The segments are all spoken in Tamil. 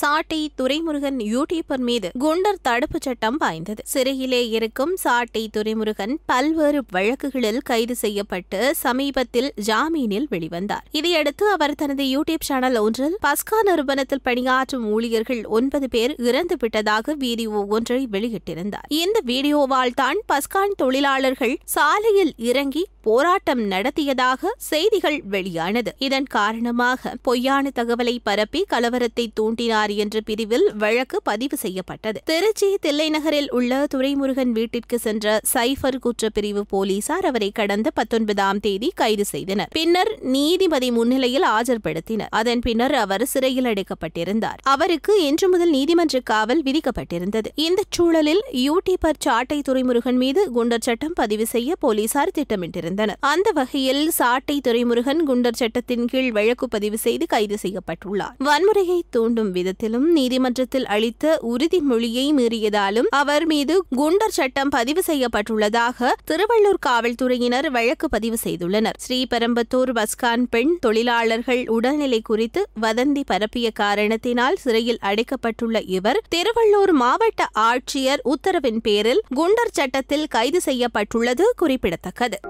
சாட்டை துரைமுருகன் யூடியூபர் மீது குண்டர் தடுப்புச் சட்டம் பாய்ந்தது. சிறையிலே இருக்கும் சாட்டை துரைமுருகன் பல்வேறு வழக்குகளில் கைது செய்யப்பட்டு சமீபத்தில் ஜாமீனில் வெளிவந்தார். இதையடுத்து அவர் தனது யூடியூப் சேனல் ஒன்றில் பஸ்கா நிறுவனத்தில் பணியாற்றும் ஊழியர்கள் ஒன்பது பேர் இறந்து விட்டதாக வீடியோ ஒன்றை வெளியிட்டிருந்தார். இந்த வீடியோவால் தான் பஸ்கான் தொழிலாளர்கள் சாலையில் இறங்கி போராட்டம் நடத்தியதாக செய்திகள் வெளியானது. இதன் காரணமாக பொய்யான தகவலை பரப்பி கலவரத்தை தூண்டினார் என்ற பிரிவில் வழக்கு பதிவு செய்யப்பட்டது. திருச்சி தில்லைநகரில் உள்ள துரைமுருகன் வீட்டிற்கு சென்ற சைபர் குற்றப்பிரிவு போலீசார் அவரை கடந்த பத்தொன்பதாம் தேதி கைது செய்தனர். பின்னர் நீதிபதி முன்னிலையில் ஆஜர்படுத்தினர். அதன் பின்னர் அவர் சிறையில் அடைக்கப்பட்டிருந்தார். அவருக்கு இன்று முதல் நீதிமன்ற காவல் விதிக்கப்பட்டிருந்தது. இந்த சூழலில் யூடியூபர் சாட்டை துரைமுருகன் மீது குண்டர் சட்டம் பதிவு செய்ய போலீசார் திட்டமிட்டிருந்தனர். அந்த வகையில் சாட்டை துறைமுருகன் குண்டர் சட்டத்தின் கீழ் வழக்கு பதிவு செய்து கைது செய்யப்பட்டுள்ளார். வன்முறையை தூண்டும் விதத்திலும் நீதிமன்றத்தில் அளித்த உறுதிமொழியை மீறியதாலும் அவர் மீது குண்டர் சட்டம் பதிவு செய்யப்பட்டுள்ளதாக திருவள்ளூர் காவல்துறையினர் வழக்கு பதிவு செய்துள்ளனர். ஸ்ரீபெரம்பத்தூர் பஸ்கான் பெண் தொழிலாளர்கள் உடல்நிலை குறித்து வதந்தி பரப்பிய காரணத்தினால் சிறையில் அடைக்கப்பட்டுள்ள இவர் திருவள்ளூர் மாவட்ட ஆட்சியர் உத்தரவின் பேரில் குண்டர் சட்டத்தில் கைது செய்யப்பட்டுள்ளது குறிப்பிடத்தக்கது.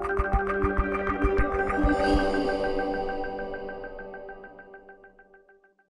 Música